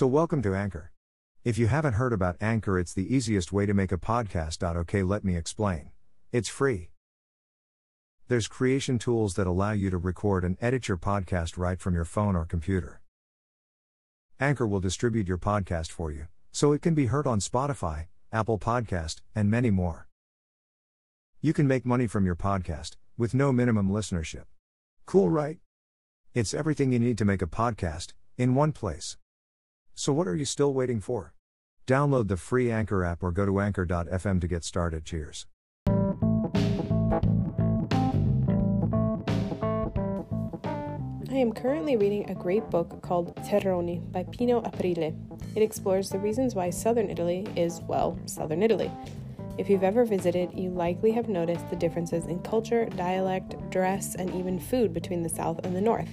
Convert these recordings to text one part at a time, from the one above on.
So, welcome to Anchor. If you haven't heard about Anchor, it's the easiest way to make a podcast. Okay, let me explain. It's free. There's creation tools that allow you to record and edit your podcast right from your phone or computer. Anchor will distribute your podcast for you, so it can be heard on Spotify, Apple Podcast, and many more. You can make money from your podcast with no minimum listenership. Cool, right? It's everything you need to make a podcast in one place. So what are you still waiting for? Download the free Anchor app or go to anchor.fm to get started. Cheers. I am currently reading a great book called Terroni by Pino Aprile. It explores the reasons why southern Italy is, well, southern Italy. If you've ever visited, you likely have noticed the differences in culture, dialect, dress, and even food between the south and the north.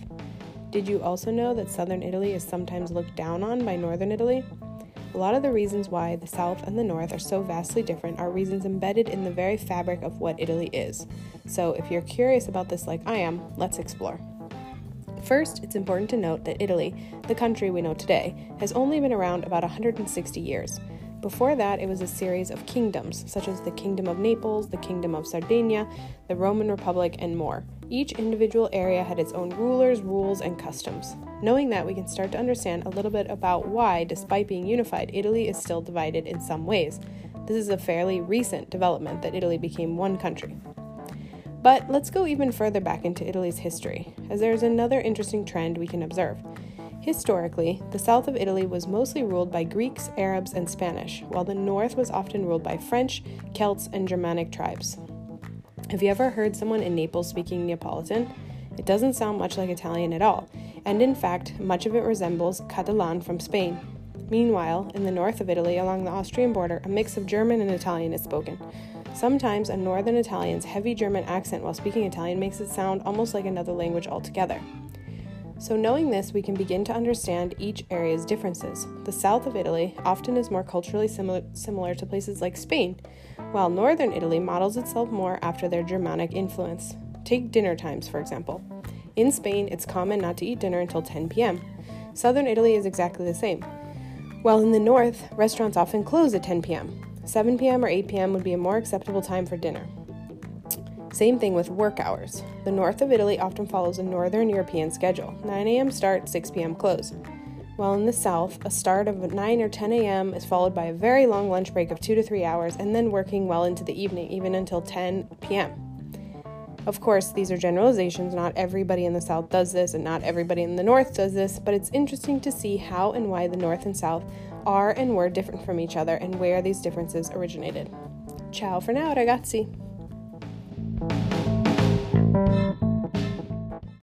Did you also know that southern Italy is sometimes looked down on by northern Italy? A lot of the reasons why the south and the north are so vastly different are reasons embedded in the very fabric of what Italy is. So, if you're curious about this like I am, let's explore. First, it's important to note that Italy, the country we know today, has only been around about 160 years. Before that, it was a series of kingdoms, such as the Kingdom of Naples, the Kingdom of Sardinia, the Roman Republic, and more. Each individual area had its own rulers, rules, and customs. Knowing that, we can start to understand a little bit about why, despite being unified, Italy is still divided in some ways. This is a fairly recent development that Italy became one country. But let's go even further back into Italy's history, as there is another interesting trend we can observe. Historically, the south of Italy was mostly ruled by Greeks, Arabs, and Spanish, while the north was often ruled by French, Celts, and Germanic tribes. Have you ever heard someone in Naples speaking Neapolitan? It doesn't sound much like Italian at all, and in fact, much of it resembles Catalan from Spain. Meanwhile, in the north of Italy, along the Austrian border, a mix of German and Italian is spoken. Sometimes a northern Italian's heavy German accent while speaking Italian makes it sound almost like another language altogether. So, knowing this, we can begin to understand each area's differences. The south of Italy often is more culturally similar, similar to places like Spain, while northern Italy models itself more after their Germanic influence. Take dinner times, for example. In Spain, it's common not to eat dinner until 10 p.m. Southern Italy is exactly the same. While in the north, restaurants often close at 10 p.m. 7 p.m. or 8 p.m. would be a more acceptable time for dinner. Same thing with work hours. The north of Italy often follows a northern European schedule 9 a.m. start, 6 p.m. close. While in the south, a start of 9 or 10 a.m. is followed by a very long lunch break of 2 to 3 hours and then working well into the evening, even until 10 p.m. Of course, these are generalizations. Not everybody in the South does this, and not everybody in the North does this, but it's interesting to see how and why the North and South are and were different from each other and where these differences originated. Ciao for now, ragazzi!